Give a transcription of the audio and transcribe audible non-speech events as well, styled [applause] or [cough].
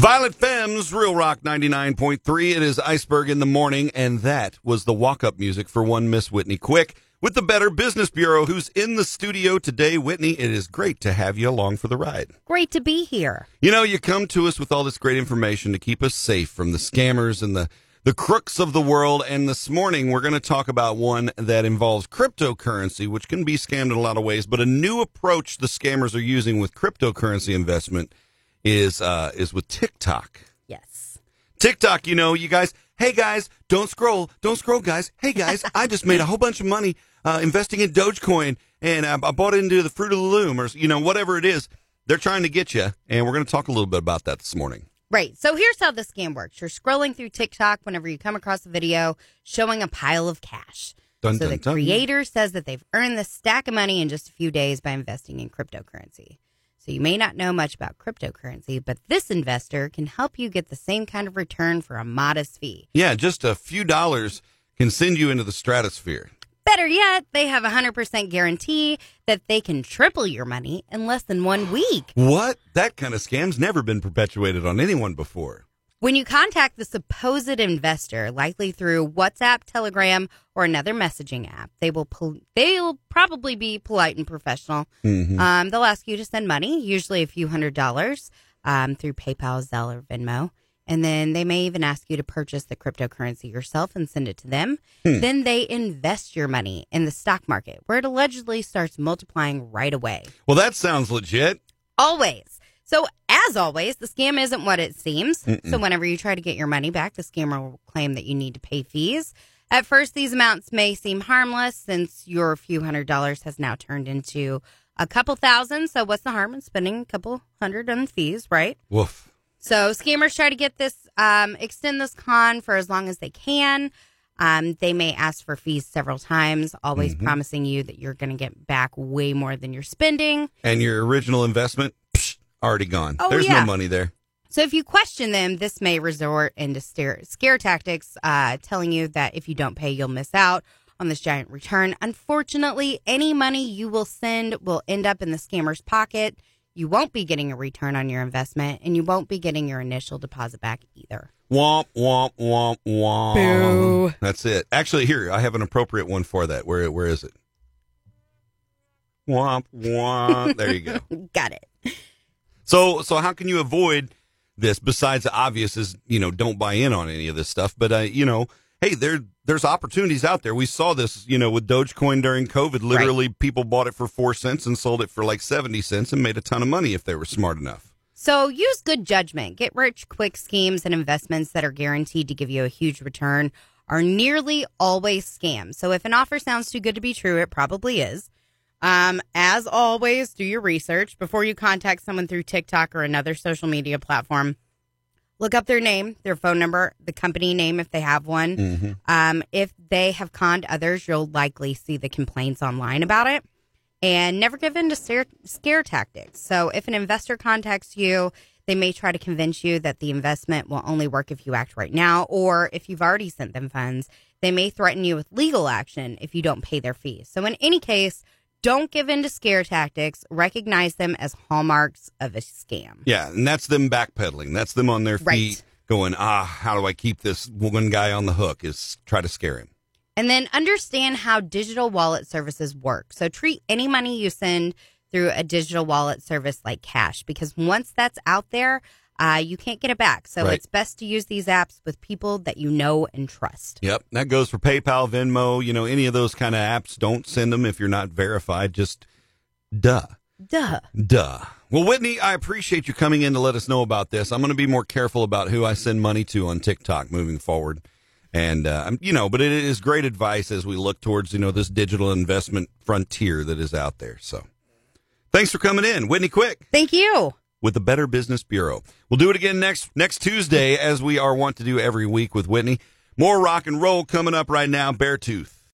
Violent Femmes, Real Rock 99.3. It is Iceberg in the morning, and that was the walk up music for one Miss Whitney Quick with the Better Business Bureau, who's in the studio today. Whitney, it is great to have you along for the ride. Great to be here. You know, you come to us with all this great information to keep us safe from the scammers and the, the crooks of the world. And this morning, we're going to talk about one that involves cryptocurrency, which can be scammed in a lot of ways, but a new approach the scammers are using with cryptocurrency investment is uh, is with TikTok. Yes. TikTok, you know, you guys, hey guys, don't scroll, don't scroll, guys. Hey guys, I just made a whole bunch of money uh, investing in Dogecoin, and I, I bought into the Fruit of the Loom, or you know, whatever it is. They're trying to get you, and we're going to talk a little bit about that this morning. Right. So here's how the scam works. You're scrolling through TikTok whenever you come across a video showing a pile of cash. Dun, so dun, the dun. creator says that they've earned this stack of money in just a few days by investing in cryptocurrency. So you may not know much about cryptocurrency, but this investor can help you get the same kind of return for a modest fee. Yeah, just a few dollars can send you into the stratosphere. Better yet, they have a 100% guarantee that they can triple your money in less than one week. What? That kind of scam's never been perpetuated on anyone before. When you contact the supposed investor, likely through WhatsApp, Telegram, or another messaging app, they will pol- they'll probably be polite and professional. Um, they'll ask you to send money, usually a few hundred dollars, um, through PayPal, Zelle, or Venmo. And then they may even ask you to purchase the cryptocurrency yourself and send it to them. Then they invest your money in the stock market, where it allegedly starts multiplying right away. Well, that sounds legit. Always. So, as always, the scam isn't what it seems. So, whenever you try to get your money back, the scammer will claim that you need to pay fees. At first, these amounts may seem harmless since your few hundred dollars has now turned into a couple thousand. So, what's the harm in spending a couple hundred on fees, right? Woof. So, scammers try to get this, um, extend this con for as long as they can. Um, they may ask for fees several times, always promising you that you're going to get back way more than you're spending. And your original investment, already gone. Oh, There's yeah. no money there. So if you question them, this may resort into scare, scare tactics, uh, telling you that if you don't pay, you'll miss out on this giant return. Unfortunately, any money you will send will end up in the scammer's pocket. You won't be getting a return on your investment, and you won't be getting your initial deposit back either. Womp womp womp womp. Boo. That's it. Actually, here I have an appropriate one for that. Where where is it? Womp womp. there you go. [laughs] Got it. So so how can you avoid this? Besides the obvious is you know don't buy in on any of this stuff. But uh, you know hey there there's opportunities out there. We saw this you know with Dogecoin during COVID. Literally people bought it for four cents and sold it for like seventy cents and made a ton of money if they were smart enough. So use good judgment. Get rich quick schemes and investments that are guaranteed to give you a huge return are nearly always scams. So if an offer sounds too good to be true, it probably is. Um, as always, do your research before you contact someone through TikTok or another social media platform. Look up their name, their phone number, the company name if they have one. Um, if they have conned others, you'll likely see the complaints online about it and never give in to scare, scare tactics. So, if an investor contacts you, they may try to convince you that the investment will only work if you act right now, or if you've already sent them funds, they may threaten you with legal action if you don't pay their fees. So, in any case, don't give in to scare tactics. Recognize them as hallmarks of a scam. Yeah, and that's them backpedaling. That's them on their feet Right. going, ah, how do I keep this one guy on the hook? Is try to scare him. And then understand how digital wallet services work. So treat any money you send through a digital wallet service like cash because once that's out there, uh, you can't get it back. So Right. it's best to use these apps with people that you know and trust. Yep, that goes for PayPal, Venmo, you know, any of those kind of apps. Don't send them if you're not verified. Just duh. Duh. Duh. Well, Whitney, I appreciate you coming in to let us know about this. I'm going to be more careful about who I send money to on TikTok moving forward. And, uh, you know, but it is great advice as we look towards, you know, this digital investment frontier that is out there. So thanks for coming in, Whitney Quick Thank you. With the Better Business Bureau. We'll do it again next, next Tuesday as we are wont to do every week with Whitney. More rock and roll coming up right now. Beartooth.